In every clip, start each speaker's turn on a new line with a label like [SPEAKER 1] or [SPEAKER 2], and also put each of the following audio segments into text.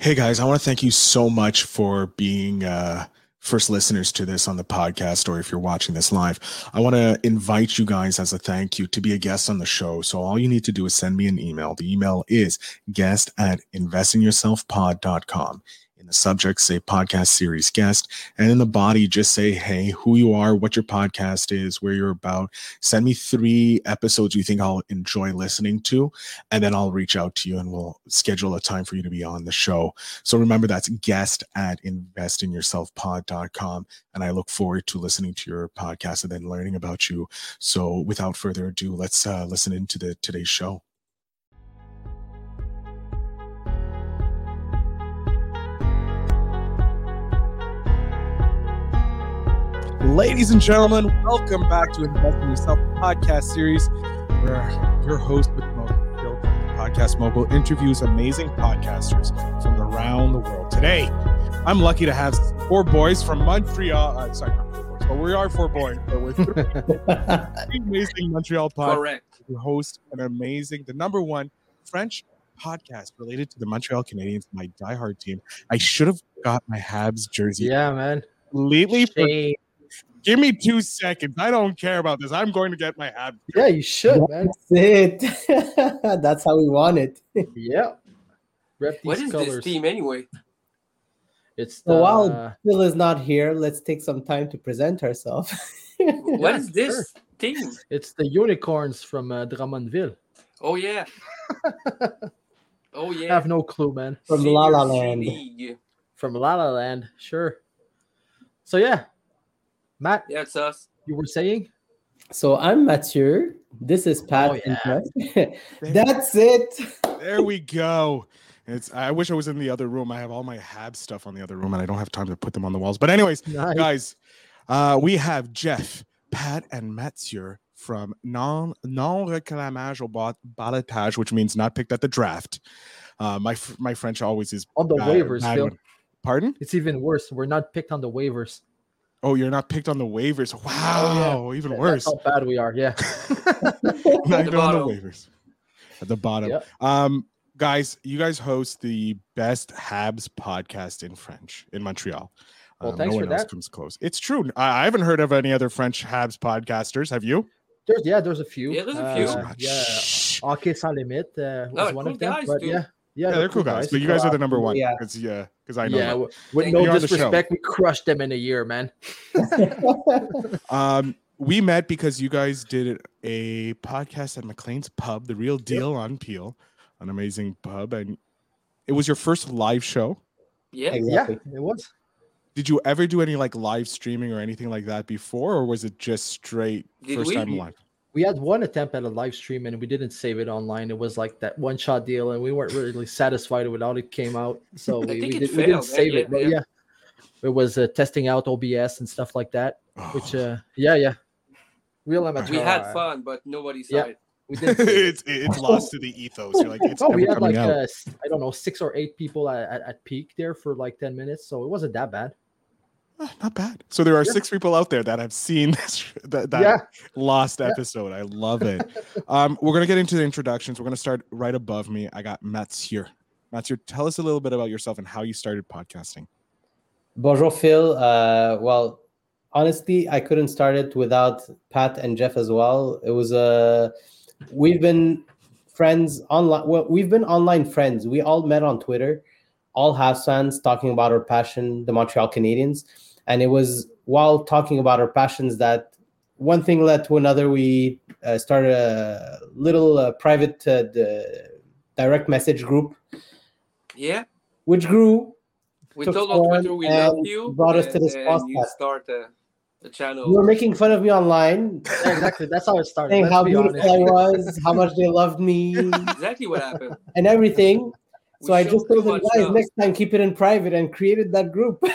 [SPEAKER 1] Hey guys, I want to thank you so much for being uh, first listeners to this on the podcast, or if you're watching this live. I want to invite you guys as a thank you to be a guest on the show. So all you need to do is send me an email. The email is guest at investinyourselfpod.com in the subject, say podcast series guest. And in the body, just say, hey, who you are, what your podcast is, where you're about. Send me three episodes you think I'll enjoy listening to. And then I'll reach out to you and we'll schedule a time for you to be on the show. So remember, that's guest at investinyourselfpod.com. And I look forward to listening to your podcast and then learning about you. So without further ado, let's uh, listen into the today's show. Ladies and gentlemen, welcome back to Invest in Yourself podcast series, where your host with the most skilled podcast mogul interviews amazing podcasters from around the world. Today, I'm lucky to have four boys from Montreal. Uh, sorry, not four boys, but we are four boys. But we're three amazing Montreal podcast.
[SPEAKER 2] Correct.
[SPEAKER 1] We host an amazing, the number one French podcast related to the Montreal Canadiens, my diehard team. I should have got my Habs jersey
[SPEAKER 3] Yeah, man.
[SPEAKER 1] completely. for-
[SPEAKER 3] Shame.
[SPEAKER 1] Give me two seconds. I don't care about this. I'm going to get my hat.
[SPEAKER 3] Yeah, you should, man.
[SPEAKER 4] That's it. That's how we want it.
[SPEAKER 3] Yeah. Rep
[SPEAKER 2] What
[SPEAKER 3] these
[SPEAKER 2] is
[SPEAKER 3] colors.
[SPEAKER 2] this team anyway?
[SPEAKER 3] It's the,
[SPEAKER 4] So while Phil is not here, let's take some time to present ourselves.
[SPEAKER 2] What
[SPEAKER 3] Yeah,
[SPEAKER 2] is this team?
[SPEAKER 3] it's the unicorns from uh, Drummondville.
[SPEAKER 2] Oh yeah. Oh yeah.
[SPEAKER 3] I have no clue, man.
[SPEAKER 4] From
[SPEAKER 2] Senior
[SPEAKER 4] La La Land.
[SPEAKER 2] League.
[SPEAKER 3] From La La Land, sure. So yeah, Matt,
[SPEAKER 2] Yeah, it's us.
[SPEAKER 3] you were saying?
[SPEAKER 4] so I'm Mathieu. This is Pat.
[SPEAKER 3] Oh, yeah.
[SPEAKER 4] and Jeff. That's it.
[SPEAKER 1] There we go. It's. I wish I was in the other room. I have all my Hab stuff on the other room, and I don't have time to put them on the walls. But anyways,
[SPEAKER 3] Nice.
[SPEAKER 1] guys, uh, we have Jeff, Pat, and Mathieu from non non réclamage au bal- ballotage, which means not picked at the draft. Uh, my my French always is
[SPEAKER 3] On the
[SPEAKER 1] bad-
[SPEAKER 3] waivers,
[SPEAKER 1] bad
[SPEAKER 3] Phil.
[SPEAKER 1] Pardon?
[SPEAKER 3] It's even worse. We're not picked on the waivers.
[SPEAKER 1] Oh, you're not picked on the waivers. Wow, even worse.
[SPEAKER 3] That's how bad we are. Yeah.
[SPEAKER 1] not
[SPEAKER 2] the
[SPEAKER 1] even on the waivers. At the bottom.
[SPEAKER 3] Yep.
[SPEAKER 1] Um, guys, you guys host the best Habs podcast in French in Montreal.
[SPEAKER 3] Well,
[SPEAKER 1] Um,
[SPEAKER 3] thanks
[SPEAKER 1] no
[SPEAKER 3] for
[SPEAKER 1] one else
[SPEAKER 3] that.
[SPEAKER 1] comes close. It's true. I, I haven't heard of any other French Habs podcasters. Have you?
[SPEAKER 3] There's yeah, there's a few.
[SPEAKER 2] Yeah, there's a
[SPEAKER 3] Uh,
[SPEAKER 2] few.
[SPEAKER 3] yeah.
[SPEAKER 1] Shh.
[SPEAKER 3] Hockey Sans Limite uh, was
[SPEAKER 2] No,
[SPEAKER 3] one
[SPEAKER 2] cool
[SPEAKER 3] of them.
[SPEAKER 2] guys,
[SPEAKER 3] but
[SPEAKER 2] dude.
[SPEAKER 3] yeah. Yeah,
[SPEAKER 1] Yeah, they're cool guys, but you guys are the number one.
[SPEAKER 4] Yeah.
[SPEAKER 1] Because yeah, because I know.
[SPEAKER 3] Yeah,
[SPEAKER 1] that.
[SPEAKER 3] w- with
[SPEAKER 2] Thank
[SPEAKER 3] no
[SPEAKER 1] you. You're the show.
[SPEAKER 3] disrespect, we crushed them in a year, man.
[SPEAKER 1] Um, we met because you guys did a podcast at McLean's Pub, the real deal on Peel, an amazing pub, and it was your first live show.
[SPEAKER 2] Yeah.
[SPEAKER 4] Exactly.
[SPEAKER 3] Yeah, it was.
[SPEAKER 1] Did you ever do any like live streaming or anything like that before, or was it just straight
[SPEAKER 2] Did
[SPEAKER 1] first
[SPEAKER 2] we?
[SPEAKER 1] time live?
[SPEAKER 3] We had one attempt at a live stream and we didn't save it online. It was like that one shot deal, and we weren't really satisfied with how it came out. So we, we,
[SPEAKER 2] it
[SPEAKER 3] did, we didn't save
[SPEAKER 2] yeah,
[SPEAKER 3] it. But
[SPEAKER 2] yeah.
[SPEAKER 3] yeah, it was uh, testing out OBS and stuff like that. Which,
[SPEAKER 1] Oh.
[SPEAKER 3] uh, yeah, yeah, real amateur.
[SPEAKER 2] We had fun, but nobody saw
[SPEAKER 3] Yeah.
[SPEAKER 2] it.
[SPEAKER 3] We did. save it.
[SPEAKER 1] it's it's lost to the ethos. You're like it's
[SPEAKER 3] Oh, we had like
[SPEAKER 1] coming out.
[SPEAKER 3] uh, s- I don't know six or eight people at, at, at peak there for like ten minutes, so it wasn't that bad.
[SPEAKER 1] Ah, not bad. So there are
[SPEAKER 3] Yeah.
[SPEAKER 1] six people out there that have seen this that, that
[SPEAKER 3] yeah,
[SPEAKER 1] lost episode. I love it. um, we're gonna get into the introductions. We're gonna start right above me. I got Mathieu. Mathieu, tell us a little bit about yourself and how you started podcasting.
[SPEAKER 4] Bonjour, Phil. Uh, well, honestly, I couldn't start it without Pat and Jeff as well. It was a. Uh, we've been friends online. Well, we've been online friends. We all met on Twitter, all Habs fans talking about our passion, the Montreal Canadiens, and it was while talking about our passions that one thing led to another. We uh, started a little uh, private uh, d- direct message group,
[SPEAKER 2] Yeah.
[SPEAKER 4] which grew
[SPEAKER 2] We told on Twitter we love you.
[SPEAKER 4] brought us to this
[SPEAKER 2] then you
[SPEAKER 4] podcast.
[SPEAKER 2] start a, a channel.
[SPEAKER 4] you were making fun of me online,
[SPEAKER 3] Yeah, exactly. That's how it started.
[SPEAKER 4] saying how
[SPEAKER 3] be
[SPEAKER 4] beautiful
[SPEAKER 3] honest.
[SPEAKER 4] I was, how much they loved me,
[SPEAKER 2] exactly what happened.
[SPEAKER 4] and everything.
[SPEAKER 2] We
[SPEAKER 4] So I just told them, guys,
[SPEAKER 2] love.
[SPEAKER 4] next time keep it in private, and created that group.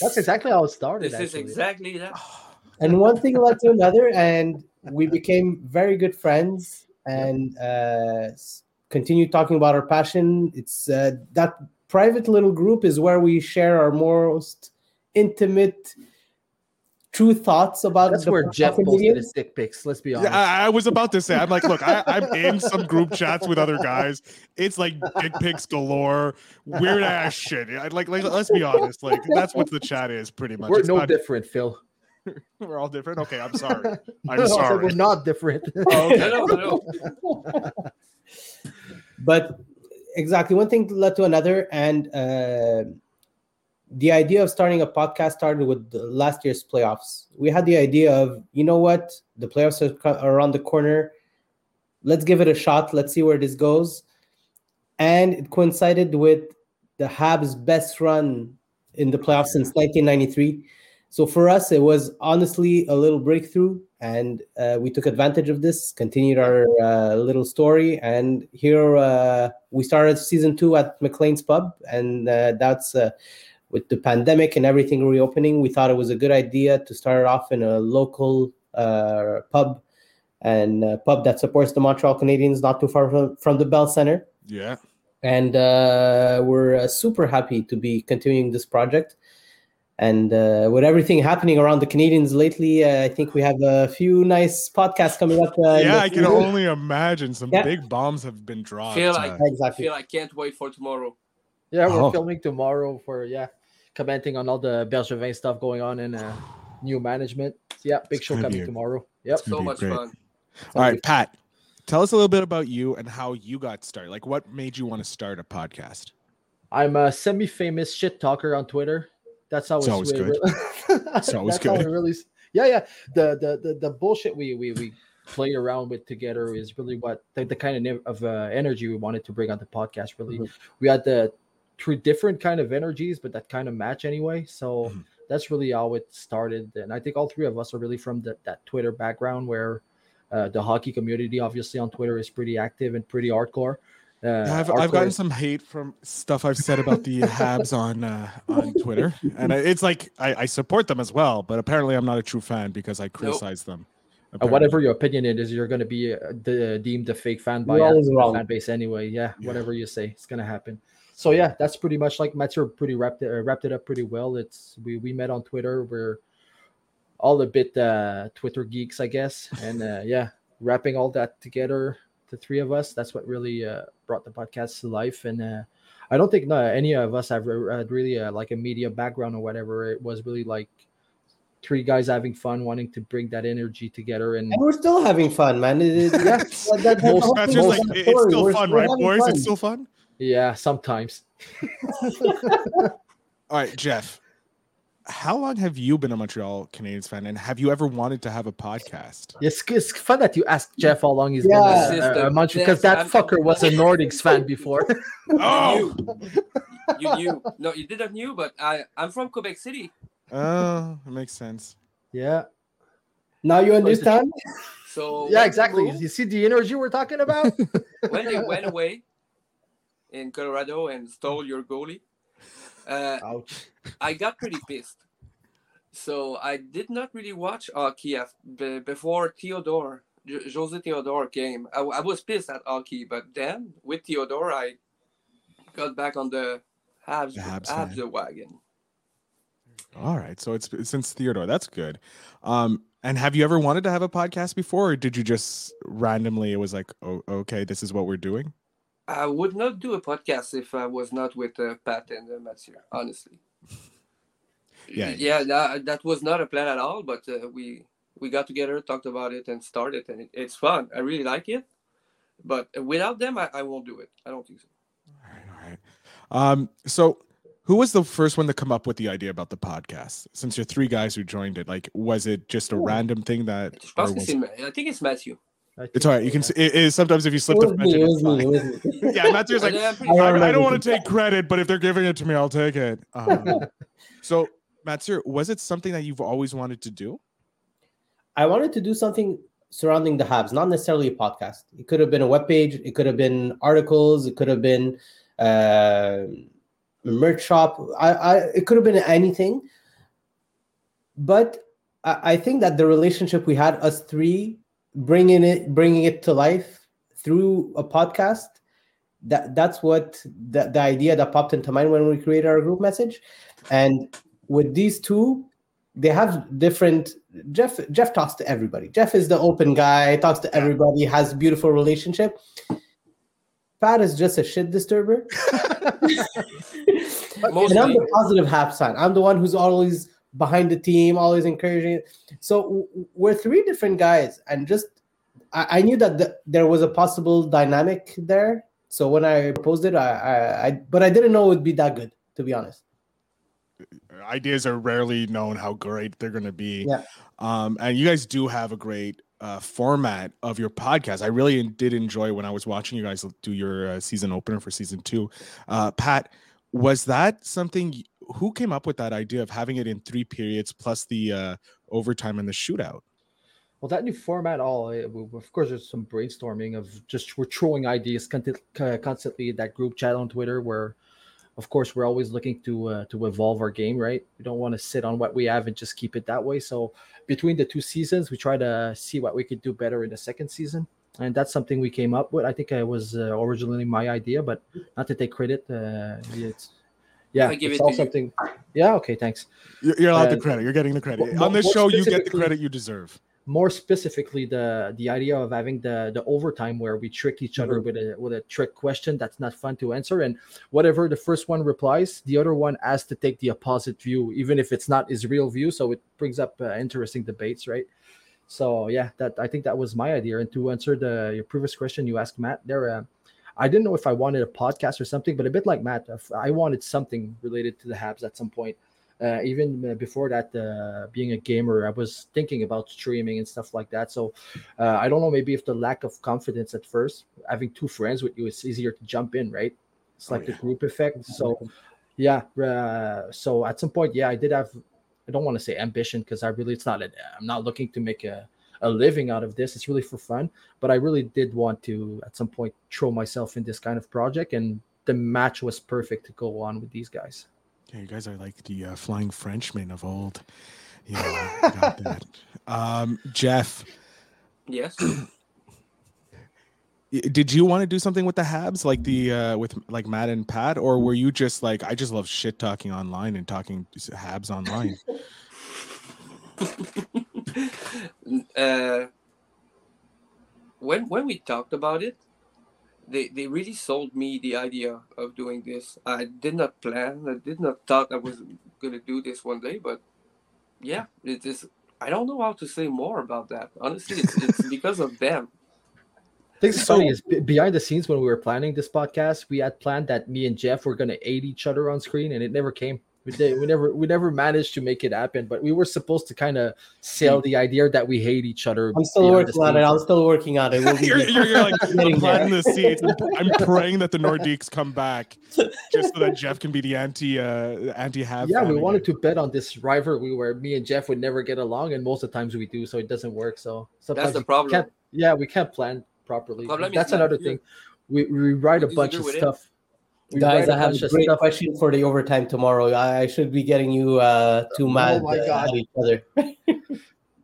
[SPEAKER 3] That's exactly how it started.
[SPEAKER 2] This is
[SPEAKER 3] actually.
[SPEAKER 2] exactly that.
[SPEAKER 4] and one thing led to another, and we became very good friends, and uh, continued talking about our passion. It's uh, that private little group is where we share our most intimate true thoughts about
[SPEAKER 3] That's
[SPEAKER 4] the
[SPEAKER 3] where Jeff posted
[SPEAKER 4] videos.
[SPEAKER 3] his dick pics. Let's be
[SPEAKER 1] Yeah,
[SPEAKER 3] honest.
[SPEAKER 1] I, I was about to say, I'm like, look, I, I'm in some group chats with other guys. It's like dick pics galore, weird ass shit. I- Like, like, let's be honest. Like, that's what the chat is pretty much.
[SPEAKER 3] we're
[SPEAKER 1] It's
[SPEAKER 3] no
[SPEAKER 1] not-
[SPEAKER 3] different, Phil.
[SPEAKER 1] we're all different. Okay, I'm sorry. I'm
[SPEAKER 3] No,
[SPEAKER 1] sorry.
[SPEAKER 3] We're not different.
[SPEAKER 1] Oh, okay.
[SPEAKER 2] No, no, no.
[SPEAKER 4] but exactly one thing led to another and uh, the idea of starting a podcast started with last year's playoffs. We had the idea of you know what? The playoffs are around the corner. Let's give it a shot. Let's see where this goes. And it coincided with the habs best run in the playoffs since 1993 so for us it was honestly a little breakthrough and uh, we took advantage of this continued our uh, little story and here uh, we started season two at mclean's pub and uh, that's uh, with the pandemic and everything reopening we thought it was a good idea to start off in a local uh, pub and a pub that supports the montreal canadiens not too far from, from the bell center
[SPEAKER 1] Yeah.
[SPEAKER 4] and uh, we're uh, super happy to be continuing this project. And uh, with everything happening around the Canadiens lately, uh, I think we have a few nice podcasts coming up. Uh,
[SPEAKER 1] yeah, I can only imagine some
[SPEAKER 4] Yeah.
[SPEAKER 1] big bombs have been dropped.
[SPEAKER 2] I feel
[SPEAKER 1] uh,
[SPEAKER 2] like- I
[SPEAKER 4] exactly.
[SPEAKER 2] feel I can't wait for tomorrow.
[SPEAKER 3] Yeah, we're
[SPEAKER 1] Oh.
[SPEAKER 3] filming tomorrow for yeah, commenting on all the Bergevin stuff going on in uh, new management. Yeah, big
[SPEAKER 1] It's
[SPEAKER 3] show coming
[SPEAKER 1] be a-
[SPEAKER 3] tomorrow. Yep.
[SPEAKER 2] So much
[SPEAKER 1] great.
[SPEAKER 2] fun.
[SPEAKER 1] all right, Pat, tell us a little bit about you and how you got started. Like, what made you want to start a podcast?
[SPEAKER 3] I'm a semi-famous shit talker on Twitter. That's how
[SPEAKER 1] It's always
[SPEAKER 3] really-
[SPEAKER 1] It's always
[SPEAKER 3] That's how
[SPEAKER 1] good.
[SPEAKER 3] really. Yeah, yeah. The, the the the bullshit we we we play around with together is really what the, the kind of of uh, energy we wanted to bring on the podcast. Really,
[SPEAKER 1] Mm-hmm.
[SPEAKER 4] Mhm.
[SPEAKER 3] we had the three different kind of energies, but that kind of match anyway. So
[SPEAKER 1] Mhm.
[SPEAKER 3] that's really how it started. And I think all three of us are really from the, that Twitter background where. Uh, the hockey community, obviously, on Twitter is pretty active and pretty hardcore. Uh,
[SPEAKER 1] Yeah, I've, I've gotten some hate from stuff I've said about the Habs on uh, on Twitter, and it's like I, I support them as well, but apparently I'm not a true fan because I criticize them.
[SPEAKER 3] Uh, whatever your opinion is, you're going to be uh, de- deemed a fake fan by
[SPEAKER 4] You're
[SPEAKER 3] a fan base anyway. Yeah,
[SPEAKER 1] Yeah.
[SPEAKER 3] whatever you say, it's going to happen. So yeah, that's pretty much like Mathieu pretty wrapped it, uh, wrapped it up pretty well. It's we we met on Twitter. We're all a bit uh, Twitter geeks, I guess, and uh, yeah, wrapping all that together, the three of us. That's what really uh, brought the podcast to life. And uh, I don't think no, any of us have re- had really uh, like a media background or whatever. It was really like three guys having fun, wanting to bring that energy together and
[SPEAKER 4] And we're still having fun, man. It- it-
[SPEAKER 3] Yeah.
[SPEAKER 4] that- that- that's the
[SPEAKER 3] Most-
[SPEAKER 4] whole
[SPEAKER 1] That's
[SPEAKER 4] thing
[SPEAKER 1] just
[SPEAKER 4] about
[SPEAKER 1] like it's still
[SPEAKER 4] We're-
[SPEAKER 1] fun,
[SPEAKER 4] we're
[SPEAKER 1] right, boys?
[SPEAKER 4] fun.
[SPEAKER 1] It's still fun.
[SPEAKER 3] Yeah, sometimes.
[SPEAKER 1] All right, Jeff. How long have you been a Montreal Canadiens fan, and have you ever wanted to have a podcast?
[SPEAKER 3] It's, it's fun that you asked Jeff how long he's
[SPEAKER 4] Yeah.
[SPEAKER 3] been a, a, a Montreal because that
[SPEAKER 2] I'm-
[SPEAKER 3] fucker was a Nordiques fan before.
[SPEAKER 1] Oh,
[SPEAKER 2] You knew. No, you didn't knew, but I I'm from Quebec City.
[SPEAKER 1] oh, it makes sense.
[SPEAKER 3] yeah,
[SPEAKER 4] Now you understand?
[SPEAKER 2] So
[SPEAKER 3] yeah, exactly.
[SPEAKER 2] they moved-
[SPEAKER 3] You see the energy we're talking about?
[SPEAKER 2] when they went away in Colorado and stole your goalie, uh,
[SPEAKER 3] Ouch.
[SPEAKER 2] I got pretty pissed. So I did not really watch hockey af- be- before Theodore, J- Jose Theodore came. I, I was pissed at hockey, but then with Theodore, I got back on the Habs,
[SPEAKER 1] The Habs
[SPEAKER 2] Habs wagon.
[SPEAKER 1] All right, so it's it's since Theodore. That's good. Um, and have you ever wanted to have a podcast before, or did you just randomly? It was like, oh, okay, this is what we're doing.
[SPEAKER 2] I would not do a podcast if I was not with uh, Pat and uh, Mathieu, honestly.
[SPEAKER 1] Yeah.
[SPEAKER 2] yeah, that, that was not a plan at all, but uh, we we got together, talked about it, and started, and it, it's fun. I really like it, but without them, I, I won't do it. I don't think so.
[SPEAKER 1] All right, all right. Um, so who was the first one to come up with the idea about the podcast? Since you're three guys who joined it, like, was it just a
[SPEAKER 4] Ooh.
[SPEAKER 1] random thing that?
[SPEAKER 2] Je
[SPEAKER 1] or
[SPEAKER 2] pense que
[SPEAKER 1] was-
[SPEAKER 2] I think it's Matthew.
[SPEAKER 3] I
[SPEAKER 1] it's all right. You can.
[SPEAKER 3] yeah.
[SPEAKER 1] s- It, it, sometimes if you slip the
[SPEAKER 4] was me. It was me. It me.
[SPEAKER 1] Yeah, Matthew's like,
[SPEAKER 2] I'm
[SPEAKER 4] I
[SPEAKER 1] I, I don't want to take credit, but if they're giving it to me, I'll take it. Um, so, Mathieu, was it something that you've always wanted to do?
[SPEAKER 4] I wanted to do something surrounding the Habs, not necessarily a podcast. It could have been a webpage, it could have been articles, it could have been uh, a merch shop. I, I, it could have been anything. But I, I think that the relationship we had, us three, bringing it, bringing it to life through a podcast, that that's what the, the idea that popped into mind when we created our group message. And with these two, they have different jeff jeff talks to everybody. Jeff is the open guy talks to everybody has beautiful relationship. Pat is just a shit disturber. And i'm the positive half sign i'm the one who's always behind the team always encouraging so we're three different guys and just i, I knew that the, there was a possible dynamic there so when i posted I, I i but i didn't know it would be that good to be honest
[SPEAKER 1] ideas are rarely known how great they're going to be.
[SPEAKER 4] Yeah.
[SPEAKER 1] Um, and you guys do have a great uh, format of your podcast. I really did enjoy when I was watching you guys do your uh, season opener for season two. Uh, Pat, was that something? Who came up with that idea of having it in three periods plus the uh, overtime and the shootout?
[SPEAKER 3] Well, that new format, all of course, there's some brainstorming of just we're throwing ideas constantly that group chat on Twitter where of course we're always looking to uh, to evolve our game right? We don't want to sit on what we have and just keep it that way. So between the two seasons we try to see what we could do better in the second season. And that's something we came up with. I think it was uh, originally my idea but not to take credit uh, it's yeah it's all something. You. yeah okay thanks.
[SPEAKER 1] You're allowed the credit. You're getting the credit. on this show you get the credit you deserve.
[SPEAKER 3] More specifically the the idea of having the the overtime where we trick each other mm-hmm. with a with a trick question that's not fun to answer and whatever the first one replies the other one has to take the opposite view even if it's not his real view so it brings up uh, interesting debates right? So yeah that i think that was my idea and to answer the your previous question you asked matt there uh, I didn't know if I wanted a podcast or something, but a bit like Matt, I wanted something related to the Habs at some point uh, even uh, before that uh, being a gamer i was thinking about streaming and stuff like that. So uh, i don't know maybe if the lack of confidence at first having two friends with you it's easier to jump in right? It's oh, like oh, yeah. the group effect. So yeah uh, so at some point yeah i did have i don't want to say ambition because i really it's not a, i'm not looking to make a a living out of this it's really for fun but i really did want to at some point throw myself in this kind of project and the match was perfect to go on with these guys
[SPEAKER 1] yeah, you guys are like the uh, flying Frenchmen of old. Yeah, got that. Um, Jeff.
[SPEAKER 2] Yes.
[SPEAKER 1] did you want to do something with the Habs, like the uh, with like Matt and Pat, or were you just like I just love shit talking online and talking Habs online?
[SPEAKER 2] uh, when when we talked about it, they they really sold me the idea of doing this. I did not plan. I did not thought I was gonna do this one day, but yeah, it is. I don't know how to say more about that. Honestly, it's, it's because of them.
[SPEAKER 3] I think so, funny is behind the scenes when we were planning this podcast, we had planned that me and Jeff were gonna aid each other on screen, and it never came. We did. We never. We never managed to make it happen. But we were supposed to kind of sell the idea that we hate each other.
[SPEAKER 4] I'm still working on it. I'm still working on it.
[SPEAKER 1] We'll you're, you're, you're, like planting the seeds. I'm praying that the Nordiques come back, just so that Jeff can be the anti uh, anti have.
[SPEAKER 3] Yeah, we again. wanted to bet on this rivalry where me and Jeff would never get along, and most of the times we do, so it doesn't work. So
[SPEAKER 2] sometimes that's the problem.
[SPEAKER 3] yeah, we can't plan properly. That's another thing. We we write a bunch of stuff.
[SPEAKER 4] Guys, I have a great stuff. question for the overtime tomorrow. I should be getting you uh, too mad oh uh, at each other.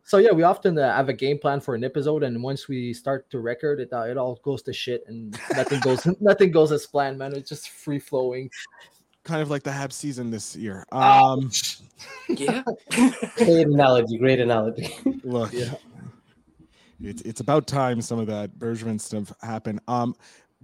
[SPEAKER 3] so yeah, we often uh, have a game plan for an episode, and once we start to record, it uh, it all goes to shit, and nothing goes nothing goes as planned, man. It's just free flowing.
[SPEAKER 1] Kind of like the Hab season this year. Um,
[SPEAKER 2] yeah,
[SPEAKER 4] great analogy. Great analogy.
[SPEAKER 1] Look, yeah. It's, it's about time some of that Bergevin stuff happened. Um,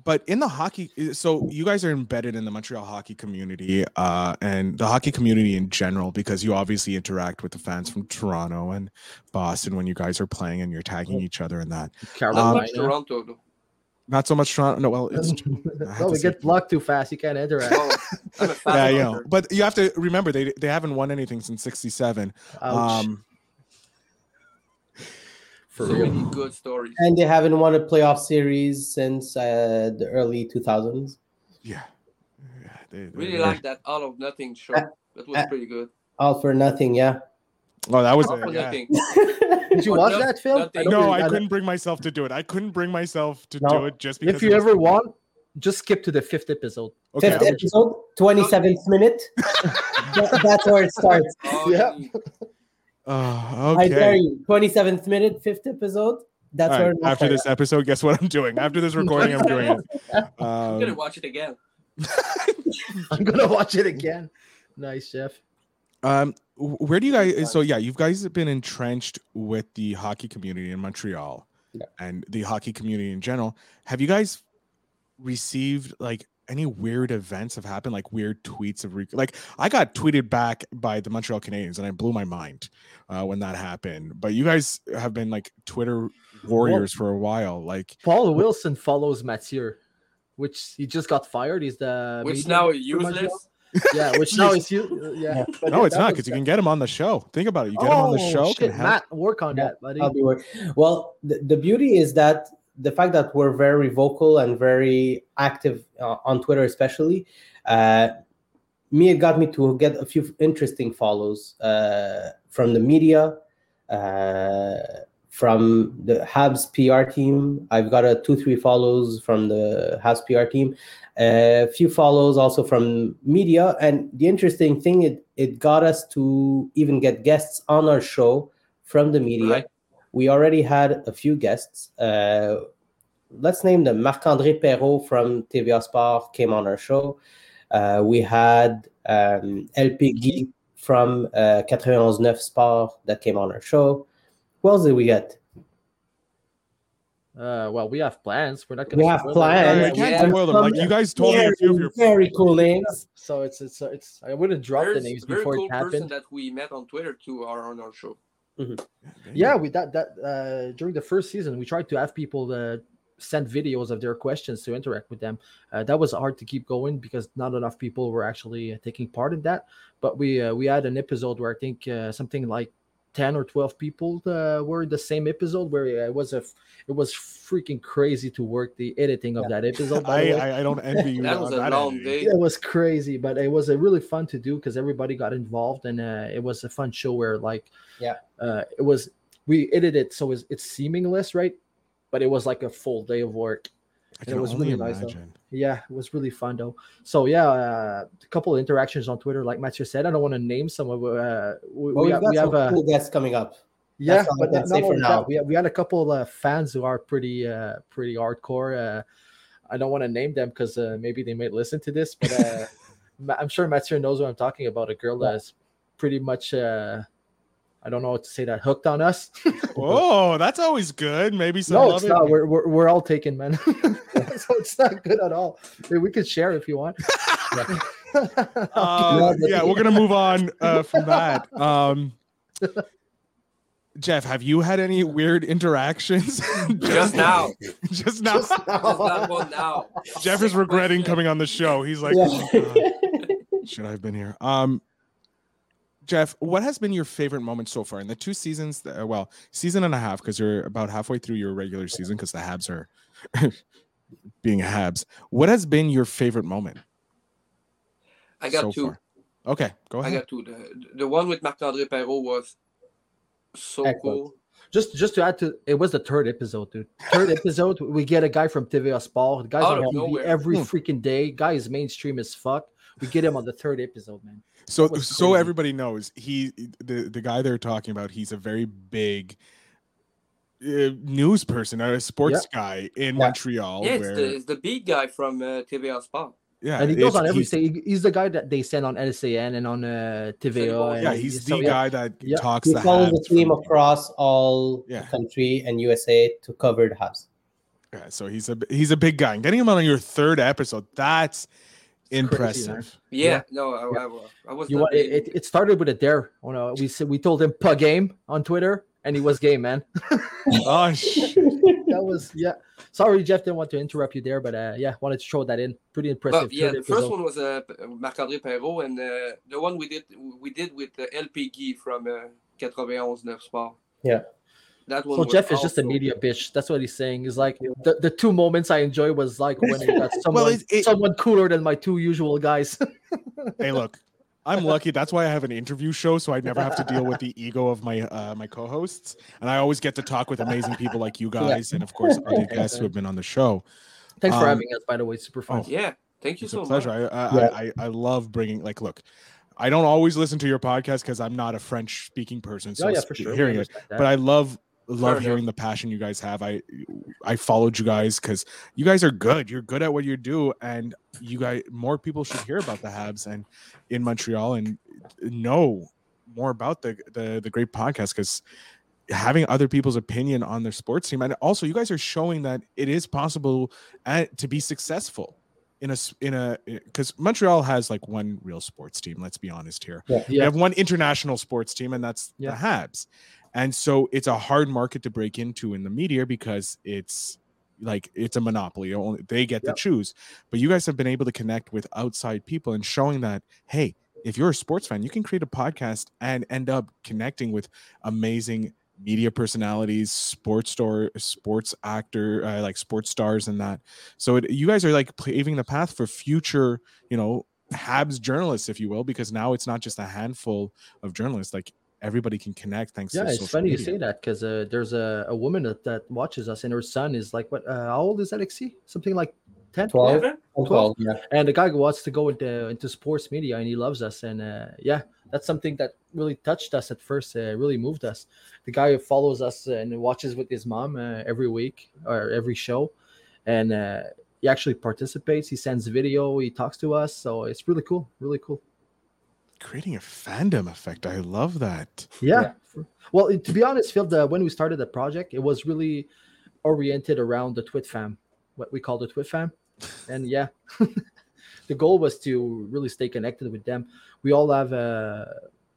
[SPEAKER 1] but in the hockey so you guys are embedded in the montreal hockey community uh, and the hockey community in general because you obviously interact with the fans from toronto and boston when you guys are playing and you're tagging each other in that.
[SPEAKER 2] Carolina. Um, toronto
[SPEAKER 1] not so much toronto. No well it's
[SPEAKER 3] well we get blocked too fast. You can't interact.
[SPEAKER 1] Oh, yeah you know. But you have to remember they they haven't won anything since 67 um
[SPEAKER 2] for so many good stories.
[SPEAKER 4] And they haven't won a playoff series since uh, the early 2000s.
[SPEAKER 1] Yeah.
[SPEAKER 2] yeah they, they, really like that all of nothing show. Uh, that was uh, pretty good.
[SPEAKER 4] All for nothing, yeah.
[SPEAKER 1] Oh, that was all for yeah. nothing.
[SPEAKER 3] Did you watch that film?
[SPEAKER 1] I no, I couldn't bring myself to do it. I couldn't bring myself to no. do it just because.
[SPEAKER 3] If you ever want, just skip to the fifth episode.
[SPEAKER 4] Okay, fifth episode, 27th minute. that, that's where it starts. Oh,
[SPEAKER 3] yeah.
[SPEAKER 1] Oh, okay. I dare
[SPEAKER 4] you. 27th minute, fifth episode. That's right,
[SPEAKER 1] where after this episode, guess what I'm doing? After this recording, I'm doing it.
[SPEAKER 2] Um, I'm gonna watch it again.
[SPEAKER 3] I'm gonna watch it again. Nice, Jeff.
[SPEAKER 1] Um, where do you guys? So yeah, you guys have been entrenched with the hockey community in Montreal,
[SPEAKER 4] Yeah.
[SPEAKER 1] and the hockey community in general. Have you guys received like any weird events have happened, like weird tweets of re- like I got tweeted back by the Montreal Canadiens, and I blew my mind uh, when that happened. But you guys have been like Twitter warriors for a while, like.
[SPEAKER 3] Paul Wilson follows Mathieu, which he just got fired. He's the
[SPEAKER 2] Which now useless.
[SPEAKER 3] Yeah, which now is you. Yeah, but
[SPEAKER 1] No,
[SPEAKER 3] yeah,
[SPEAKER 1] it's not because you can get him on the show. Think about it. You get him on the
[SPEAKER 3] Oh,
[SPEAKER 1] show.
[SPEAKER 3] Shit,
[SPEAKER 1] can help.
[SPEAKER 3] Matt, work on
[SPEAKER 4] Yeah,
[SPEAKER 3] that, buddy.
[SPEAKER 4] I'll be work- Well, the, the beauty is that the fact that we're very vocal and very active uh, on Twitter, especially, uh, me it got me to get a few interesting follows uh, from the media, uh, from the Habs PR team. I've got a two three follows from the Habs PR team, a few follows also from media. And the interesting thing, it it got us to even get guests on our show from the media
[SPEAKER 2] Right.
[SPEAKER 4] We already had a few guests. Uh, let's name them. Marc-André Perreault from TVA Sport came on our show. Uh, we had um, LP Guy from uh, 91.9 Sport that came on our show. Who else did we get?
[SPEAKER 3] Uh, well, we have plans. We're not gonna.
[SPEAKER 4] We have
[SPEAKER 3] spoil it.
[SPEAKER 4] plans.
[SPEAKER 1] I
[SPEAKER 2] Yeah,
[SPEAKER 1] can't
[SPEAKER 2] yeah.
[SPEAKER 1] spoil them. Like you guys told me a few of your
[SPEAKER 4] very cool names.
[SPEAKER 3] So it's it's it's. I wouldn't drop
[SPEAKER 2] There's
[SPEAKER 3] the names
[SPEAKER 2] a very
[SPEAKER 3] before
[SPEAKER 2] cool
[SPEAKER 3] it
[SPEAKER 2] person that we met on Twitter too are on our show.
[SPEAKER 3] Yeah, we that that uh, during the first season we tried to have people uh, send videos of their questions to interact with them. Uh, that was hard to keep going because not enough people were actually uh, taking part in that. But we uh, we had an episode where I think uh, something like ten or twelve people uh, were in the same episode where it was a f- it was freaking crazy to work the editing of
[SPEAKER 4] Yeah.
[SPEAKER 3] that episode.
[SPEAKER 1] I. I I don't envy you.
[SPEAKER 2] That was a long day.
[SPEAKER 3] it was crazy but it was a really fun to do because everybody got involved and uh, it was a fun show where like
[SPEAKER 4] Yeah.
[SPEAKER 3] uh it was we edited it so it's, it's seamless right but it was like a full day of work
[SPEAKER 1] I
[SPEAKER 3] And it
[SPEAKER 1] can
[SPEAKER 3] was
[SPEAKER 1] only
[SPEAKER 3] really nice, though. yeah it was really fun though so yeah uh, a couple of interactions on twitter like matthew said i don't want to name some of uh we,
[SPEAKER 4] Well,
[SPEAKER 3] we
[SPEAKER 4] we've
[SPEAKER 3] have,
[SPEAKER 4] got
[SPEAKER 3] we have
[SPEAKER 4] some
[SPEAKER 3] uh,
[SPEAKER 4] cool guests coming up.
[SPEAKER 3] yeah,
[SPEAKER 4] That's
[SPEAKER 3] but
[SPEAKER 4] can
[SPEAKER 3] not,
[SPEAKER 4] for
[SPEAKER 3] only
[SPEAKER 4] now.
[SPEAKER 3] that, we, we had a couple of uh, fans who are pretty uh, pretty hardcore. Uh, I don't want to name them because uh, maybe they might listen to this, but uh, I'm sure Mathieu knows what I'm talking about. A girl
[SPEAKER 4] Yeah.
[SPEAKER 3] that's pretty much uh, I don't know what to say that hooked on us.
[SPEAKER 1] Oh, that's always good. Maybe some
[SPEAKER 3] no,
[SPEAKER 1] love
[SPEAKER 3] it's
[SPEAKER 1] it.
[SPEAKER 3] not. We're, we're we're all taken, man. so it's not good at all. We could share if you want.
[SPEAKER 1] Uh,
[SPEAKER 4] but-
[SPEAKER 1] yeah, we're gonna move on uh, from that. Um, Jeff, have you had any weird interactions?
[SPEAKER 2] Just now.
[SPEAKER 1] Just now.
[SPEAKER 3] Just
[SPEAKER 2] Just now.
[SPEAKER 1] Jeff is regretting coming on the show. He's like,
[SPEAKER 4] Yeah.
[SPEAKER 1] "Oh, God, should I have been here? Um, Jeff, what has been your favorite moment so far in the two seasons? That, well, season and a half because you're about halfway through your regular season because the Habs are being Habs. What has been your favorite moment?
[SPEAKER 2] I got
[SPEAKER 1] so
[SPEAKER 2] two.
[SPEAKER 1] far? Okay, go ahead.
[SPEAKER 2] I got two. The, the one with Marc-André Perreault was so
[SPEAKER 4] Excellent.
[SPEAKER 2] cool.
[SPEAKER 3] just just to add to it was the third episode, dude. Third episode, we get a guy from TVA Sport. The guy's
[SPEAKER 2] Out
[SPEAKER 3] on TV
[SPEAKER 2] nowhere.
[SPEAKER 3] every
[SPEAKER 1] Hmm.
[SPEAKER 3] freaking day. Guy is mainstream as fuck. We get him on the third episode, man.
[SPEAKER 1] So, so
[SPEAKER 3] crazy.
[SPEAKER 1] everybody knows he the the guy they're talking about. He's a very big uh, news person, a sports guy in
[SPEAKER 4] Yeah.
[SPEAKER 1] Montreal.
[SPEAKER 2] yeah, it's
[SPEAKER 1] where,
[SPEAKER 2] the, it's the beat guy from uh, TVA Sport.
[SPEAKER 1] yeah,
[SPEAKER 3] and he goes on every
[SPEAKER 1] he's-
[SPEAKER 3] He's the guy that they send on LCN and on uh, TVA. and
[SPEAKER 1] Yeah, he's
[SPEAKER 3] so,
[SPEAKER 1] the
[SPEAKER 3] yeah.
[SPEAKER 1] guy that
[SPEAKER 3] Yeah.
[SPEAKER 1] talks
[SPEAKER 4] We
[SPEAKER 1] the
[SPEAKER 4] follow the team
[SPEAKER 1] from-
[SPEAKER 4] across all
[SPEAKER 1] Yeah.
[SPEAKER 4] the country and USA to cover the Habs.
[SPEAKER 1] Yeah, so he's a he's a big guy. And getting him on your third episode, that's
[SPEAKER 3] crazy,
[SPEAKER 1] impressive.
[SPEAKER 3] man.
[SPEAKER 2] Yeah,
[SPEAKER 3] Yeah.
[SPEAKER 2] no, I,
[SPEAKER 3] Yeah.
[SPEAKER 2] I, I was.
[SPEAKER 3] You it, it, it started with a dare. Oh, no, we said we told him pug game on Twitter, and he was game, man.
[SPEAKER 1] Oh shit.
[SPEAKER 3] that was yeah. Sorry, Jeff, didn't want to interrupt you there, but uh, yeah, wanted to throw that in. Pretty impressive.
[SPEAKER 2] But yeah, the first one was uh, Marc-André Perreault, and uh, the one we did we did with uh, LP Guy from uh, 91.9 Sport.
[SPEAKER 4] Yeah.
[SPEAKER 2] That one.
[SPEAKER 3] So
[SPEAKER 2] was
[SPEAKER 3] Jeff is just a
[SPEAKER 2] also-
[SPEAKER 3] media bitch. That's what he's saying. He's like the, the two moments I enjoy was like when he got someone
[SPEAKER 1] it- it-
[SPEAKER 3] someone cooler than my two usual guys.
[SPEAKER 1] hey, look, I'm lucky. That's why I have an interview show, so I never have to deal with the ego of my uh, my co-hosts, and I always get to talk with amazing people like you guys, and of course other guests who have been on the show.
[SPEAKER 3] Thanks for
[SPEAKER 1] Um,
[SPEAKER 3] having us, by the way. Super fun.
[SPEAKER 1] oh,
[SPEAKER 2] Yeah, thank you
[SPEAKER 1] It's
[SPEAKER 2] so
[SPEAKER 1] a pleasure.
[SPEAKER 2] much.
[SPEAKER 1] I I,
[SPEAKER 4] Yeah.
[SPEAKER 1] I I love bringing like look. I don't always listen to your podcast because I'm not a French speaking person, so
[SPEAKER 3] oh yeah, for sure.
[SPEAKER 1] hearing it. But I love love
[SPEAKER 2] enough.
[SPEAKER 1] hearing the passion you guys have. I I followed you guys because you guys are good. You're good at what you do, and you guys more people should hear about the Habs and in Montreal and know more about the the, the great podcast because having other people's opinion on their sports team and also you guys are showing that it is possible at, to be successful in a in a because Montreal has like one real sports team. Let's be honest here.
[SPEAKER 4] Yeah.
[SPEAKER 1] We have one international sports team, and that's
[SPEAKER 3] Yeah.
[SPEAKER 1] the Habs. And so it's a hard market to break into in the media because it's like it's a monopoly. Only they get
[SPEAKER 3] Yep.
[SPEAKER 1] to choose. But you guys have been able to connect with outside people and showing that hey, if you're a sports fan, you can create a podcast and end up connecting with amazing media personalities, sports star, sports actor, uh, like sports stars, and that. So it, you guys are like paving the path for future, you know, Habs journalists, if you will, because now it's not just a handful of journalists. Like everybody can connect thanks to it.
[SPEAKER 3] Yeah, it's
[SPEAKER 1] social
[SPEAKER 3] funny you say that because uh, there's a, a woman that, that watches us, and her son is like, what? Uh, how old is Alexi? Something like 10,
[SPEAKER 4] 12.
[SPEAKER 2] Evan?
[SPEAKER 4] Twelve, yeah.
[SPEAKER 3] and the guy who wants to go into into sports media and he loves us and uh, yeah that's something that really touched us at first uh, really moved us the guy who follows us and watches with his mom uh, every week or every show and uh, he actually participates he sends video he talks to us so it's really cool really cool
[SPEAKER 1] Creating a fandom effect. I love that.
[SPEAKER 3] yeah, well to be honest phil the, when we started the project it was really oriented around the twit fam what we call the twit fam. And yeah the goal was to really stay connected with them. We all have uh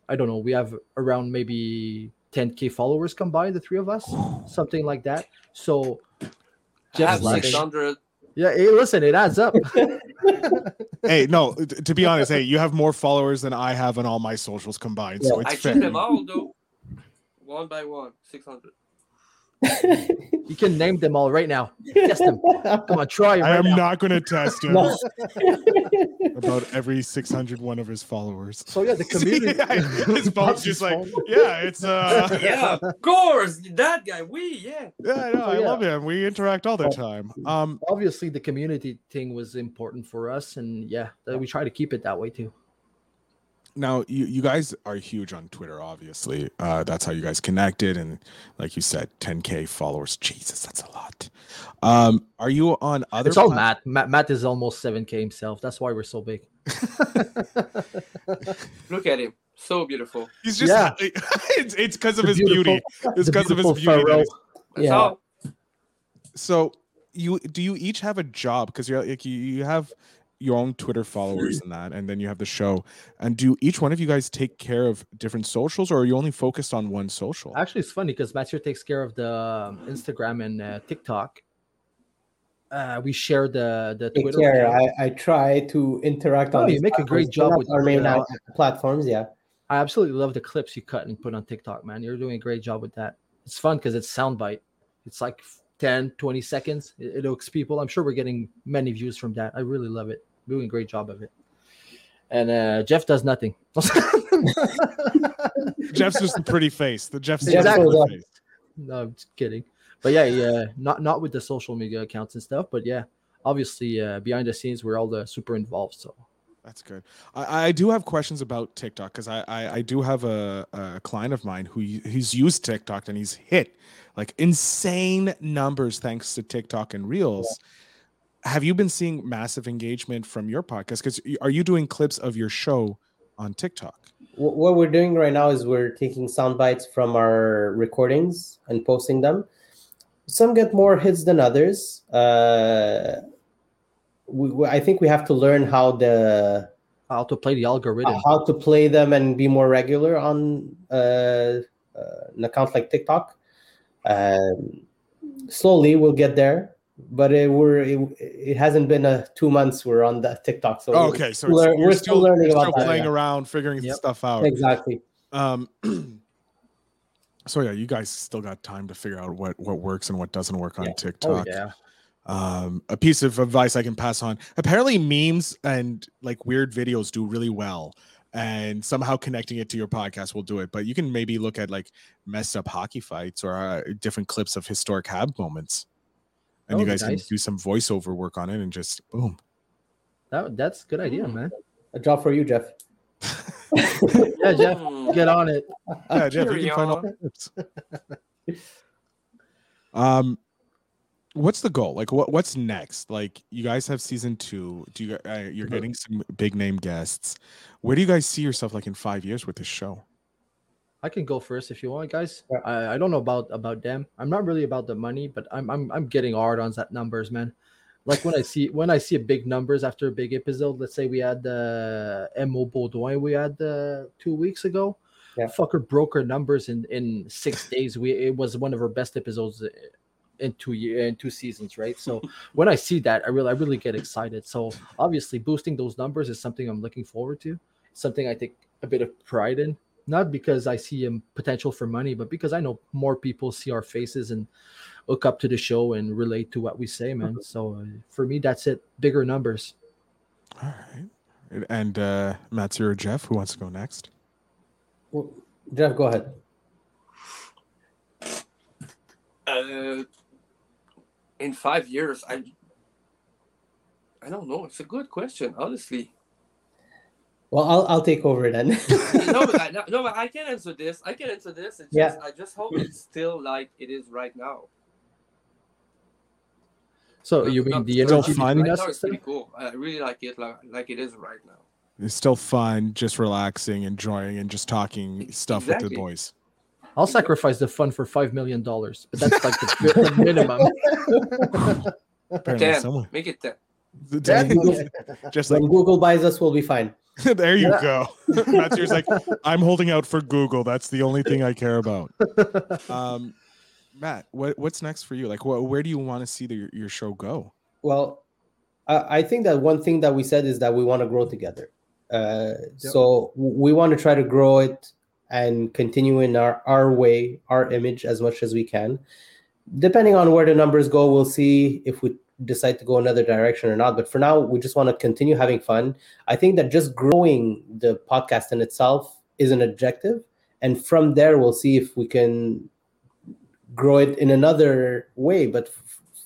[SPEAKER 3] i don't know we have around maybe 10k followers combined the three of us something like that. So
[SPEAKER 2] I
[SPEAKER 3] Jeff's
[SPEAKER 2] 600.
[SPEAKER 3] yeah hey listen it adds up
[SPEAKER 1] hey, no, to be honest, hey, you have more followers than I have on all my socials combined. So
[SPEAKER 4] Yeah.
[SPEAKER 1] it's
[SPEAKER 2] I
[SPEAKER 1] fair.
[SPEAKER 2] them all though. One by one, 600.
[SPEAKER 3] You can name them all right now test them come on try 'em
[SPEAKER 1] I
[SPEAKER 3] right
[SPEAKER 1] am
[SPEAKER 3] now.
[SPEAKER 1] not going to test him
[SPEAKER 4] No.
[SPEAKER 1] about every 601 of his followers.
[SPEAKER 3] so yeah the community yeah,
[SPEAKER 1] his phone's just like, yeah, it's uh,
[SPEAKER 2] Yeah, of course. That guy, we, yeah.
[SPEAKER 1] yeah, I know,
[SPEAKER 3] So,
[SPEAKER 1] I
[SPEAKER 3] yeah.
[SPEAKER 1] love him. We interact all the time. Um,
[SPEAKER 3] obviously the community thing was important for us and yeah we try to keep it that way too
[SPEAKER 1] now you, you guys are huge on Twitter, obviously. Uh, that's how you guys connected, and like you said, 10k followers. Jesus, that's a lot. Um, are you on other?
[SPEAKER 3] it's all matt. matt matt is almost 7k himself that's why we're so big
[SPEAKER 2] Look at him. So beautiful.
[SPEAKER 1] He's just
[SPEAKER 3] Yeah.
[SPEAKER 1] it's it's because of his beauty. It's because of his
[SPEAKER 3] beautiful
[SPEAKER 1] beauty. that
[SPEAKER 3] Pharaoh.
[SPEAKER 1] he's-
[SPEAKER 2] That's
[SPEAKER 4] Yeah.
[SPEAKER 2] all.
[SPEAKER 1] So you do you each have a job because you're like you, you have your own Twitter followers and that, and then you have the show. And do each one of you guys take care of different socials, or are you only focused on one social?
[SPEAKER 3] Actually, it's funny because Mathieu takes care of the um, Instagram and uh, TikTok. Uh, we share the the
[SPEAKER 4] Take
[SPEAKER 3] Twitter.
[SPEAKER 4] care. I, I try to interact
[SPEAKER 3] Oh,
[SPEAKER 4] on.
[SPEAKER 3] you
[SPEAKER 4] these
[SPEAKER 3] make a great job with
[SPEAKER 4] our main uh, platforms. Yeah.
[SPEAKER 3] I absolutely love the clips you cut and put on TikTok, man. You're doing a great job with that. It's fun because it's soundbite. It's like 10, 20 seconds. It, it hooks people. I'm sure we're getting many views from that. I really love it. Doing a great job of it. And uh, Jeff does nothing.
[SPEAKER 1] Jeff's just a pretty face. The Jeff's just
[SPEAKER 3] Exactly.
[SPEAKER 1] a pretty face.
[SPEAKER 3] no, I'm just kidding. But yeah, yeah, not not with the social media accounts and stuff. But yeah, obviously uh, behind the scenes, we're all the super involved. So
[SPEAKER 1] That's good. I, I do have questions about TikTok because I, I I do have a, a client of mine who he's used TikTok and he's hit like insane numbers thanks to TikTok and Reels. Have you been seeing massive engagement from your podcast? Because are you doing clips of your show on TikTok?
[SPEAKER 4] What we're doing right now is we're taking sound bites from our recordings and posting them. Some get more hits than others. Uh, we, we- I think we have to learn how the
[SPEAKER 3] how to play the algorithm.
[SPEAKER 4] how to play them and be more regular on uh, uh, an account like TikTok. Um, slowly, we'll get there, but it, we're it, it hasn't been a two months we're on that TikTok. So
[SPEAKER 1] Oh, okay, so
[SPEAKER 4] still
[SPEAKER 1] it's-
[SPEAKER 4] lear-
[SPEAKER 1] you're
[SPEAKER 4] we're still learning
[SPEAKER 1] you're
[SPEAKER 4] about
[SPEAKER 1] still
[SPEAKER 4] that,
[SPEAKER 1] playing
[SPEAKER 4] yeah.
[SPEAKER 1] around, figuring
[SPEAKER 3] Yep.
[SPEAKER 1] stuff out.
[SPEAKER 4] exactly.
[SPEAKER 1] Um, so yeah, you guys still got time to figure out what what works and what doesn't work on
[SPEAKER 4] Yeah.
[SPEAKER 3] oh
[SPEAKER 1] TikTok.
[SPEAKER 3] yeah,
[SPEAKER 1] um a piece of advice i can pass on apparently memes and like weird videos do really well and somehow connecting it to your podcast will do it but you can maybe look at like messed up hockey fights or uh, different clips of historic hab moments and you guys
[SPEAKER 3] nice.
[SPEAKER 1] can do some voiceover work on it and just boom
[SPEAKER 3] that that's a good idea, man.
[SPEAKER 4] A job for you, Jeff.
[SPEAKER 3] Yeah, Jeff,
[SPEAKER 2] Hmm.
[SPEAKER 3] get on it.
[SPEAKER 1] yeah Jeff, you can find all the clips. um what's the goal like what what's next like you guys have season two do you uh, you're
[SPEAKER 3] Mhm.
[SPEAKER 1] getting some big name guests where do you guys see yourself like in five years with this show
[SPEAKER 3] I can go first if you want, guys.
[SPEAKER 4] Yeah.
[SPEAKER 3] I, I don't know about about them. I'm not really about the money, but I'm I'm I'm getting hard on that numbers, man. Like when I see when I see big numbers after a big episode. Let's say we had the uh, Mo Baudouin we had uh, two weeks ago.
[SPEAKER 4] Yeah.
[SPEAKER 3] Fucker broke our numbers in in six days. We it was one of our best episodes in two year in two seasons, right? So when I see that, I really I really get excited. So obviously boosting those numbers is something I'm looking forward to. Something I take a bit of pride in not because I see a potential for money, but because I know more people see our faces and look up to the show and relate to what we say, man. So uh, for me, that's it. Bigger numbers.
[SPEAKER 1] All right. And uh, Matthew or Jeff, who wants to go next?
[SPEAKER 4] Well, Jeff, go ahead.
[SPEAKER 2] Uh, in five years, I I don't know. It's a good question, honestly.
[SPEAKER 4] Well, I'll I'll take over then.
[SPEAKER 2] no, but I, no, no, but I can answer this. I can answer this. It's
[SPEAKER 4] Yeah.
[SPEAKER 2] just I just hope it's still like it is right now.
[SPEAKER 3] So
[SPEAKER 2] Not-
[SPEAKER 3] you mean
[SPEAKER 2] not-
[SPEAKER 3] the
[SPEAKER 1] Still
[SPEAKER 3] energy
[SPEAKER 1] fun.
[SPEAKER 3] between
[SPEAKER 2] Right
[SPEAKER 3] us?
[SPEAKER 2] now
[SPEAKER 3] and
[SPEAKER 2] it's pretty cool. I really like it like, like it is right now.
[SPEAKER 1] It's still fun, just relaxing, enjoying, and just talking stuff with the boys.
[SPEAKER 3] I'll sacrifice the fun for five million dollars, but that's like the, the minimum.
[SPEAKER 1] Apparently,
[SPEAKER 2] Ten.
[SPEAKER 1] someone.
[SPEAKER 2] Make it ten.
[SPEAKER 1] just like
[SPEAKER 4] when Google buys us, we'll be fine.
[SPEAKER 1] there you
[SPEAKER 3] Yeah.
[SPEAKER 1] go. Matthew's like, I'm holding out for Google. That's the only thing I care about. Um, Matt, what what's next for you? Like, wh- where do you want to see the, your show go?
[SPEAKER 4] Well, I, I think that one thing that we said is that we want to grow together. Uh,
[SPEAKER 3] Yep.
[SPEAKER 4] So we want to try to grow it and continue in our, our way, our image as much as we can. Depending on where the numbers go, we'll see if we decide to go another direction or not. But for now, we just want to continue having fun. I think that just growing the podcast in itself is an objective. And from there, we'll see if we can grow it in another way. But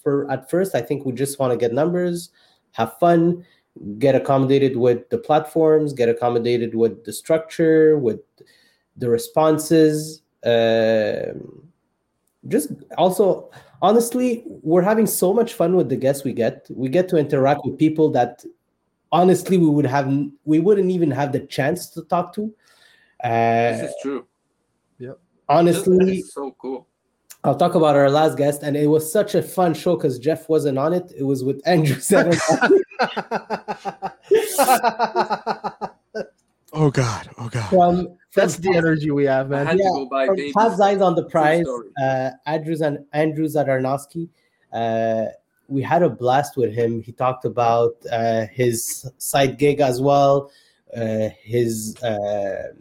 [SPEAKER 4] for at first, I think we just want to get numbers, have fun, get accommodated with the platforms, get accommodated with the structure, with the responses. Um, just also, honestly, we're having so much fun with the guests we get. We get to interact with people that honestly we would have we wouldn't even have the chance to talk to. Uh,
[SPEAKER 2] This is true. Yeah.
[SPEAKER 4] honestly,
[SPEAKER 2] is so cool.
[SPEAKER 4] I'll talk about our last guest, and it was such a fun show because Jeff wasn't on it. It was with Andrew Seven
[SPEAKER 1] Oh God, oh God.
[SPEAKER 4] from
[SPEAKER 3] That's the energy we have,
[SPEAKER 2] I
[SPEAKER 3] man.
[SPEAKER 2] had
[SPEAKER 4] yeah,
[SPEAKER 2] to go buy
[SPEAKER 4] from
[SPEAKER 2] baby.
[SPEAKER 4] Eyes on the Prize.
[SPEAKER 2] story.
[SPEAKER 4] Uh, Andrews and Andrew Zadarnowski. Uh, we had a blast with him. He talked about uh, his side gig as well, uh, his uh,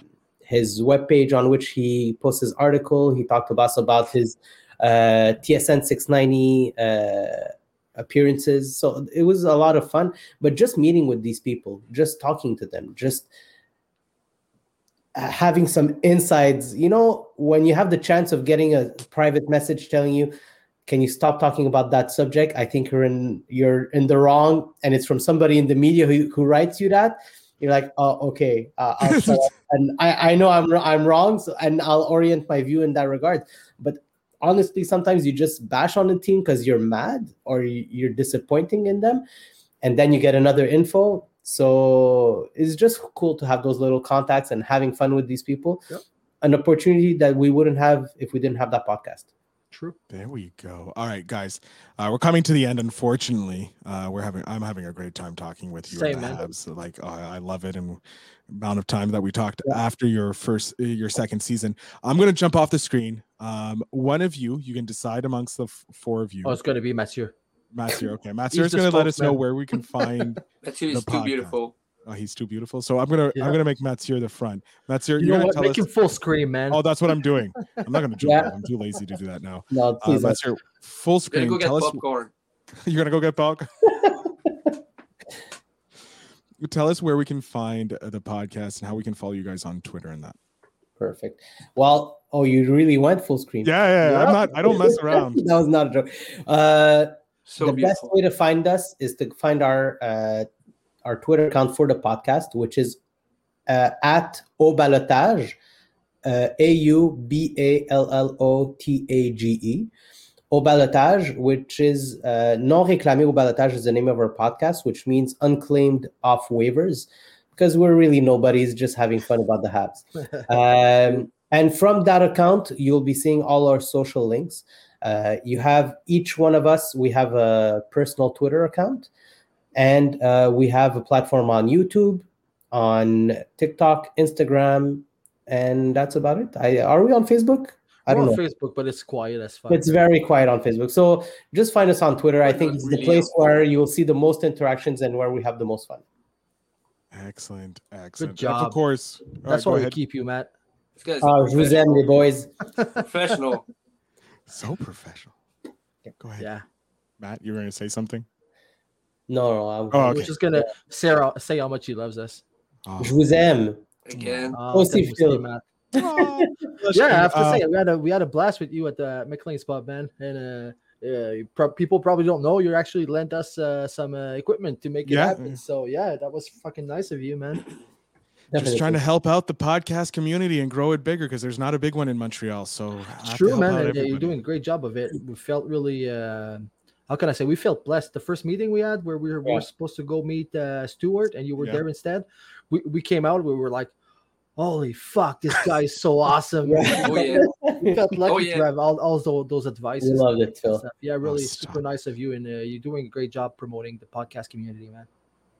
[SPEAKER 4] his webpage on which he posts his article. He talked to us about his uh, TSN 690 uh, appearances. So it was a lot of fun. But just meeting with these people, just talking to them, just uh, having some insights You know, when you have the chance of getting a private message telling you, "Can you stop talking about that subject?" I think you're in you're in the wrong, and it's from somebody in the media who, who writes you that. You're like, oh, okay, uh, I'll and I, I know I'm I'm wrong, so, and I'll orient my view in that regard. But honestly, sometimes you just bash on the team because you're mad or you're disappointing in them, and then you get another info. So it's just cool to have those little contacts and having fun with these people.
[SPEAKER 3] Yep.
[SPEAKER 4] An opportunity that we wouldn't have if we didn't have that podcast.
[SPEAKER 3] True.
[SPEAKER 1] There we go. All right, guys, uh, we're coming to the end. Unfortunately, uh, we're having I'm having a great time talking with you.
[SPEAKER 3] Same, man.
[SPEAKER 1] Habs. Like oh, I love it, and amount of time that we talked
[SPEAKER 4] Yeah.
[SPEAKER 1] after your first uh, your second season. I'm gonna jump off the screen. Um, one of you, you can decide amongst the f- four of you.
[SPEAKER 3] Oh, it's going to be Mathieu.
[SPEAKER 1] Matthew, okay, Matthew is gonna let us know where we can find.
[SPEAKER 2] Matthew
[SPEAKER 1] the
[SPEAKER 2] is too
[SPEAKER 1] podcast.
[SPEAKER 2] beautiful.
[SPEAKER 1] Oh, he's too beautiful. So I'm gonna
[SPEAKER 3] Yeah.
[SPEAKER 1] I'm gonna make Mathieu the front. Mathieu,
[SPEAKER 3] You
[SPEAKER 1] you're
[SPEAKER 3] know
[SPEAKER 1] gonna
[SPEAKER 3] what?
[SPEAKER 1] tell
[SPEAKER 3] Make
[SPEAKER 1] us.
[SPEAKER 3] him full screen, man.
[SPEAKER 1] Oh, that's what I'm doing. I'm not gonna jump.
[SPEAKER 4] Yeah.
[SPEAKER 1] off. I'm too lazy to do that now.
[SPEAKER 4] No,
[SPEAKER 1] Uh,
[SPEAKER 4] please. uh,
[SPEAKER 1] Mathieu, full screen.
[SPEAKER 2] go get
[SPEAKER 1] Tell us. You're gonna go get popcorn. Tell us where we can find uh, the podcast and how we can follow you guys on Twitter and that.
[SPEAKER 4] perfect. Well, oh, you really went full screen.
[SPEAKER 1] Yeah, yeah. yeah. I'm not. I don't mess around.
[SPEAKER 4] that was not a joke. Uh,
[SPEAKER 2] So
[SPEAKER 4] the best way to find us is to find our uh, our Twitter account for the podcast, which is uh, at au ballotage, uh, A U B A L L O T A G E. Au ballotage, which is uh, non réclamé au ballotage, is the name of our podcast, which means unclaimed off waivers, because we're really nobodies just having fun about the Habs. Um, And from that account, you'll be seeing all our social links. Uh, you have each one of us, we have a personal Twitter account, and uh, we have a platform on YouTube, on TikTok, Instagram, and that's about it. I, are we on Facebook? I don't
[SPEAKER 3] We're
[SPEAKER 4] know.
[SPEAKER 3] Facebook, but it's quiet as fuck.
[SPEAKER 4] It's very quiet on Facebook. So just find us on Twitter. I think
[SPEAKER 2] not
[SPEAKER 4] it's the place
[SPEAKER 2] on
[SPEAKER 4] where you'll see the most interactions and where we have the most fun.
[SPEAKER 1] Excellent, excellent. And
[SPEAKER 3] job.
[SPEAKER 1] Of course. All
[SPEAKER 3] That's
[SPEAKER 1] right,
[SPEAKER 3] why we
[SPEAKER 1] ahead.
[SPEAKER 3] keep you, Matt.
[SPEAKER 2] This guy's
[SPEAKER 4] je vous aime, les boys.
[SPEAKER 2] professional.
[SPEAKER 1] So professional. Go ahead,
[SPEAKER 3] Yeah.
[SPEAKER 1] Matt. You were going to say something?
[SPEAKER 4] No, no, I'm,
[SPEAKER 1] Oh, okay.
[SPEAKER 3] just gonna Sarah say how much he loves us.
[SPEAKER 1] Oh.
[SPEAKER 4] je vous aime.
[SPEAKER 2] Again.
[SPEAKER 3] Uh,
[SPEAKER 4] Oh, see,
[SPEAKER 3] you,
[SPEAKER 4] Phil.
[SPEAKER 3] Matt.
[SPEAKER 1] Oh,
[SPEAKER 3] Yeah, I have to
[SPEAKER 1] uh,
[SPEAKER 3] say we had a we had a blast with you at the McLean spot, man. And uh, yeah, pro- people probably don't know you actually lent us uh, some uh, equipment to make it
[SPEAKER 1] Yeah.
[SPEAKER 3] happen. So yeah, that was fucking nice of you, man.
[SPEAKER 1] Just trying to help out the podcast community and grow it bigger because there's not a big one in Montreal. So I have to
[SPEAKER 3] True, man. and, uh, you're doing a great job of it. We felt really. Uh, how can I say? We felt blessed. The first meeting we had, where we were, we were supposed to go meet uh, Stuart, and you were
[SPEAKER 1] Yeah.
[SPEAKER 3] there instead. We we came out. We were like, "Holy fuck, this guy is so awesome!"
[SPEAKER 4] Yeah.
[SPEAKER 2] Oh yeah.
[SPEAKER 3] we felt lucky
[SPEAKER 2] Oh, yeah.
[SPEAKER 3] to have all, all those, those advices.
[SPEAKER 4] We loved it, Phil.
[SPEAKER 3] Yeah, really
[SPEAKER 1] stop.
[SPEAKER 3] super nice of you, and uh, you're doing a great job promoting the podcast community, man.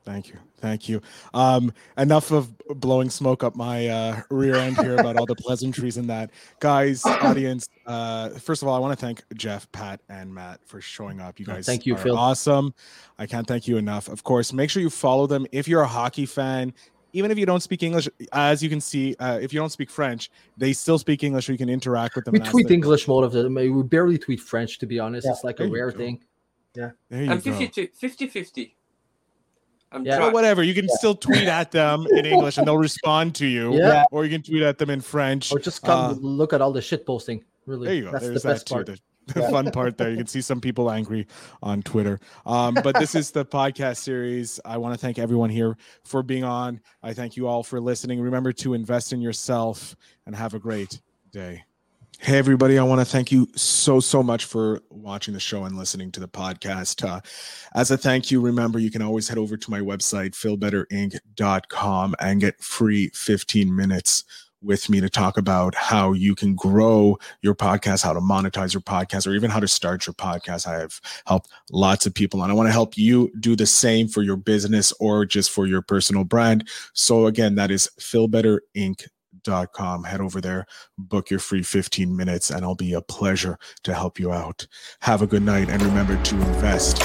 [SPEAKER 1] Thank you. Thank you. Um, enough of blowing smoke up my uh, rear end here about all the pleasantries and that. Guys, audience, uh, first of all, I want to thank Jeff, Pat, and Matt for showing up. You
[SPEAKER 3] Oh,
[SPEAKER 1] guys
[SPEAKER 3] thank you,
[SPEAKER 1] are
[SPEAKER 3] Phil.
[SPEAKER 1] awesome. I can't thank you enough. Of course, make sure you follow them. If you're a hockey fan, even if you don't speak English, as you can see, uh, if you don't speak French, they still speak English, so you can interact with them.
[SPEAKER 3] We tweet
[SPEAKER 1] them-
[SPEAKER 3] English most of the time. We barely tweet French, to be honest.
[SPEAKER 4] Yeah.
[SPEAKER 3] It's like
[SPEAKER 1] There
[SPEAKER 3] a rare
[SPEAKER 1] go.
[SPEAKER 3] thing.
[SPEAKER 1] There you
[SPEAKER 2] I'm
[SPEAKER 1] go.
[SPEAKER 2] 50 50 50. I'm
[SPEAKER 3] Yeah.
[SPEAKER 1] Well,
[SPEAKER 2] trying.
[SPEAKER 1] whatever. You can still tweet at them in English, and they'll respond to you.
[SPEAKER 3] Yeah.
[SPEAKER 1] Or you can tweet at them in French.
[SPEAKER 3] Or just come
[SPEAKER 1] Uh,
[SPEAKER 3] look at all the shit posting. Really,
[SPEAKER 1] There you go.
[SPEAKER 3] that's
[SPEAKER 1] There's
[SPEAKER 3] the best
[SPEAKER 1] that
[SPEAKER 3] part.
[SPEAKER 1] too. The, the fun part there. You can see some people angry on Twitter. Um, but this is the podcast series. I want to thank everyone here for being on. I thank you all for listening. Remember to invest in yourself and have a great day. Hey, everybody. I want to thank you so, so much for watching the show and listening to the podcast. Uh, as a thank you, remember you can always head over to my website, feelbetterinc.com, and get free 15 minutes with me to talk about how you can grow your podcast, how to monetize your podcast, or even how to start your podcast. I have helped lots of people, and I want to help you do the same for your business or just for your personal brand. So, again, that is feelbetterinc.com. Head over there, book your free 15 minutes, and I'll be a pleasure to help you out. Have a good night, and remember to invest.